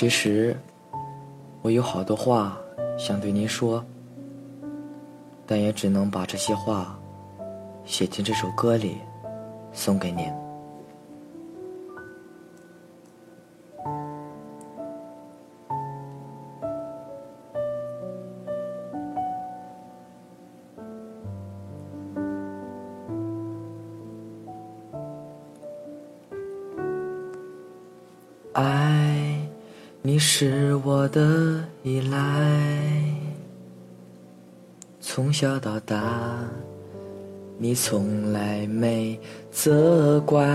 其实，我有好多话想对您说，但也只能把这些话写进这首歌里，送给您。爱，你是我的依赖，从小到大，你从来没责怪。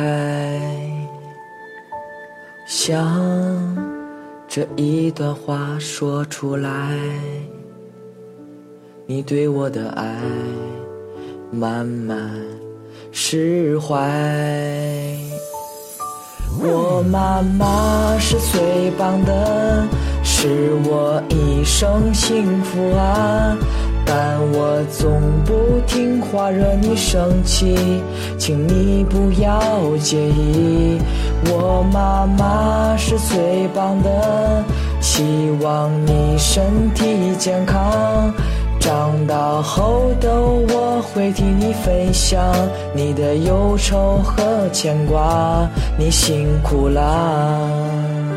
想这一段话说出来，你对我的爱慢慢释怀。我妈妈是最棒的，是我一生幸福啊！但我总不听话，惹你生气，请你不要介意。我妈妈是最棒的，希望你身体健康。长大后的我会替你飞翔，你的忧愁和牵挂，你辛苦啦。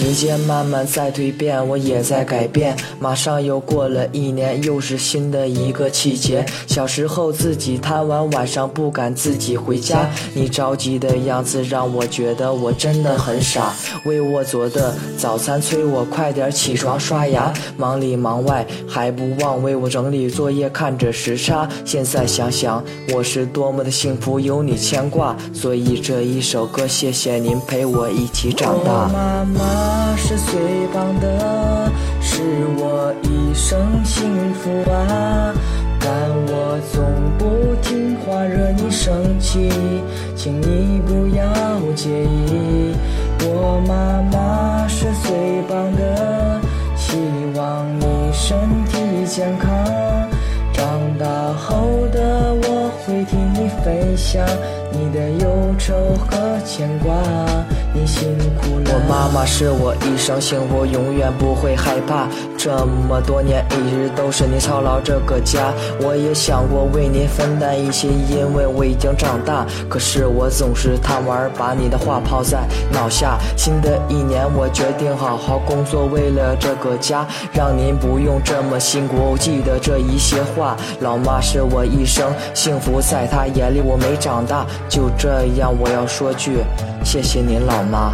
时间慢慢在蜕变，我也在改变。马上又过了一年，又是新的一个季节。小时候自己贪玩，晚上不敢自己回家。你着急的样子让我觉得我真的很傻。为我做的早餐催我快点起床刷牙，忙里忙外还不忘为我整理作业，看着时差。现在想想我是多么的幸福，有你牵挂。所以这一首歌，谢谢您陪我一起长大。妈妈。他是最棒的，是我一生幸福啊！但我总不听话，惹你生气，请你不要介意。我妈妈是最棒的，希望你身体健康。长大后的我会替你飞翔，你的忧愁和牵挂。你辛苦了。我妈妈是我一生幸福，永远不会害怕。这么多年，一直都是你操劳这个家。我也想过为您分担一些，因为我已经长大。可是我总是贪玩，把你的话抛在脑下。新的一年，我决定好好工作，为了这个家，让您不用这么辛苦。我记得这一些话，老妈是我一生幸福，在她眼里我没长大。就这样，我要说句。谢谢您，老妈。